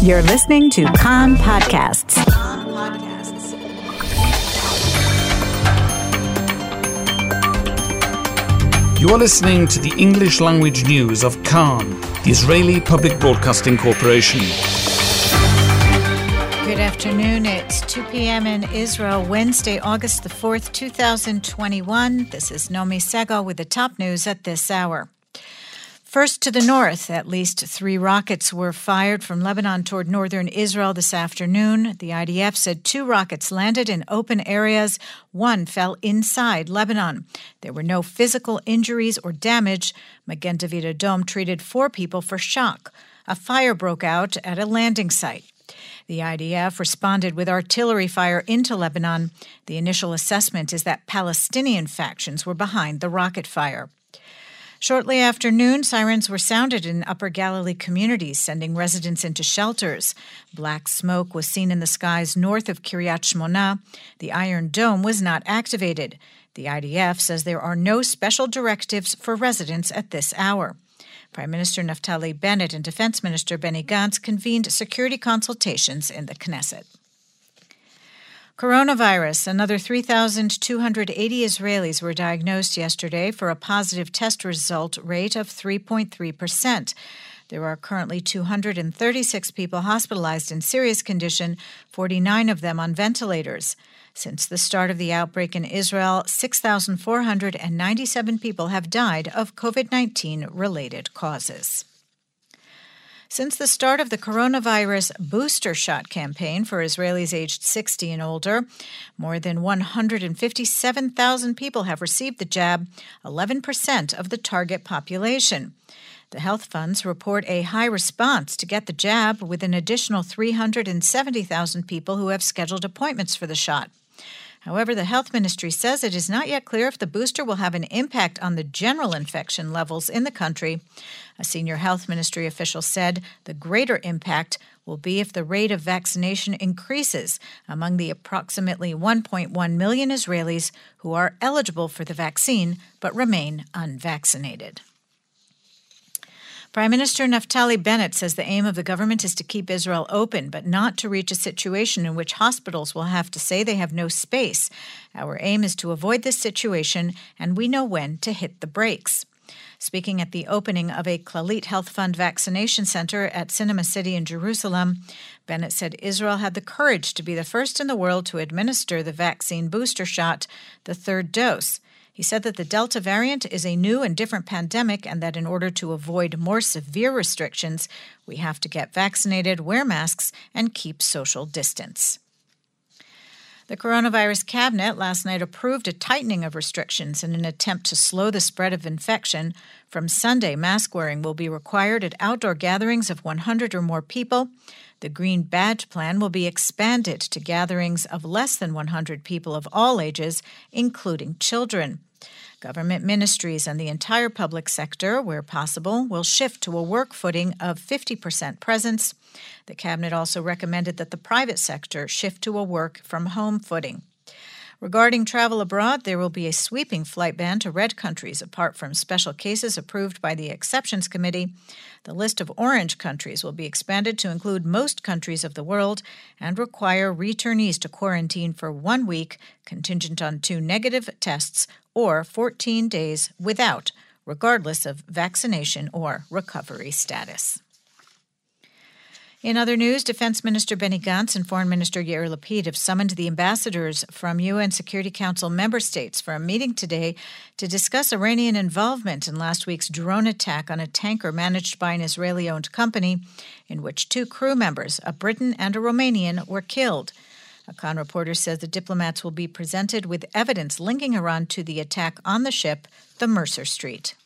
You're listening to Kan Podcasts. You are listening to the English language news of Kan, the Israeli Public Broadcasting Corporation. Good afternoon. It's 2 p.m. in Israel, Wednesday, August the 4th, 2021. This is Nomi Segal with the top news at this hour. First to the north, at least three rockets were fired from Lebanon toward northern Israel this afternoon. The IDF said two rockets landed in open areas. One fell inside Lebanon. There were no physical injuries or damage. Magen David Adom treated four people for shock. A fire broke out at a landing site. The IDF responded with artillery fire into Lebanon. The initial assessment is that Palestinian factions were behind the rocket fire. Shortly after noon, sirens were sounded in Upper Galilee communities, sending residents into shelters. Black smoke was seen in the skies north of Kiryat Shmona. The Iron Dome was not activated. The IDF says there are no special directives for residents at this hour. Prime Minister Naftali Bennett and Defense Minister Benny Gantz convened security consultations in the Knesset. Coronavirus. Another 3,280 Israelis were diagnosed yesterday for a positive test result rate of 3.3%. There are currently 236 people hospitalized in serious condition, 49 of them on ventilators. Since the start of the outbreak in Israel, 6,497 people have died of COVID 19 related causes. Since the start of the coronavirus booster shot campaign for Israelis aged 60 and older, more than 157,000 people have received the jab, 11% of the target population. The health funds report a high response to get the jab, with an additional 370,000 people who have scheduled appointments for the shot. However, the health ministry says it is not yet clear if the booster will have an impact on the general infection levels in the country. A senior health ministry official said the greater impact will be if the rate of vaccination increases among the approximately 1.1 million Israelis who are eligible for the vaccine but remain unvaccinated. Prime Minister Naftali Bennett says the aim of the government is to keep Israel open, but not to reach a situation in which hospitals will have to say they have no space. Our aim is to avoid this situation, and we know when to hit the brakes. Speaking at the opening of a Clalit Health Fund vaccination center at Cinema City in Jerusalem, Bennett said Israel had the courage to be the first in the world to administer the vaccine booster shot, the third dose. He said that the Delta variant is a new and different pandemic, and that in order to avoid more severe restrictions, we have to get vaccinated, wear masks, and keep social distance. The coronavirus cabinet last night approved a tightening of restrictions in an attempt to slow the spread of infection. From Sunday, mask wearing will be required at outdoor gatherings of 100 or more people. The Green Badge Plan will be expanded to gatherings of less than 100 people of all ages, including children. Government ministries and the entire public sector, where possible, will shift to a work footing of 50% presence. The Cabinet also recommended that the private sector shift to a work from home footing. Regarding travel abroad, there will be a sweeping flight ban to red countries apart from special cases approved by the Exceptions Committee. The list of orange countries will be expanded to include most countries of the world and require returnees to quarantine for one week, contingent on two negative tests, or 14 days without, regardless of vaccination or recovery status. In other news, Defense Minister Benny Gantz and Foreign Minister Yair Lapid have summoned the ambassadors from UN Security Council member states for a meeting today to discuss Iranian involvement in last week's drone attack on a tanker managed by an Israeli owned company, in which two crew members, a Briton and a Romanian, were killed. A Kan reporter says the diplomats will be presented with evidence linking Iran to the attack on the ship, the Mercer Street.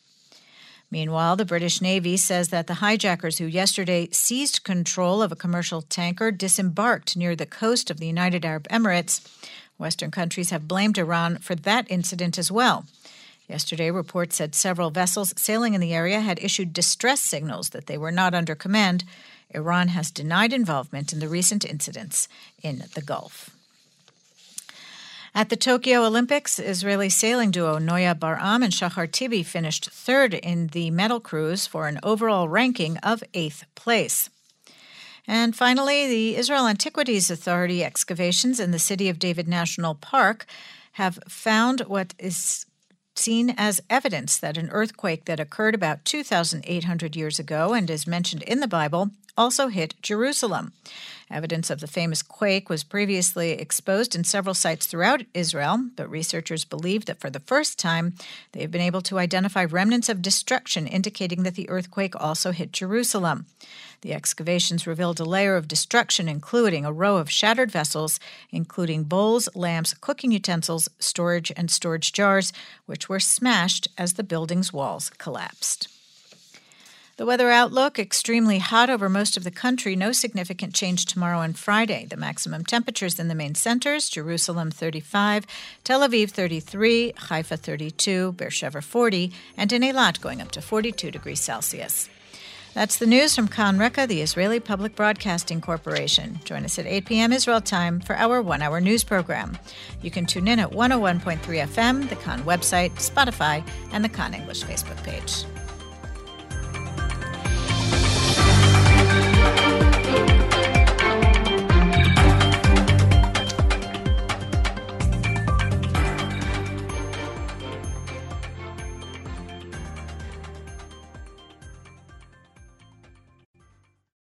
Meanwhile, the British Navy says that the hijackers who yesterday seized control of a commercial tanker disembarked near the coast of the United Arab Emirates. Western countries have blamed Iran for that incident as well. Yesterday, reports said several vessels sailing in the area had issued distress signals that they were not under command. Iran has denied involvement in the recent incidents in the Gulf. At the Tokyo Olympics, Israeli sailing duo Noya Bar'am and Shahar Tibi finished third in the medal cruise for an overall ranking of eighth place. And finally, the Israel Antiquities Authority excavations in the City of David National Park have found what is seen as evidence that an earthquake that occurred about 2,800 years ago and is mentioned in the Bible also hit Jerusalem. Evidence of the famous quake was previously exposed in several sites throughout Israel, but researchers believe that for the first time, they have been able to identify remnants of destruction indicating that the earthquake also hit Jerusalem. The excavations revealed a layer of destruction, including a row of shattered vessels, including bowls, lamps, cooking utensils, storage, and storage jars, which were smashed as the building's walls collapsed. The weather outlook extremely hot over most of the country. No significant change tomorrow and Friday. The maximum temperatures in the main centers Jerusalem 35, Tel Aviv 33, Haifa 32, Beersheba 40, and in Eilat going up to 42 degrees Celsius. That's the news from Kan Reka, the Israeli Public Broadcasting Corporation. Join us at 8 p.m. Israel time for our one hour news program. You can tune in at 101.3 FM, the Kan website, Spotify, and the Kan English Facebook page.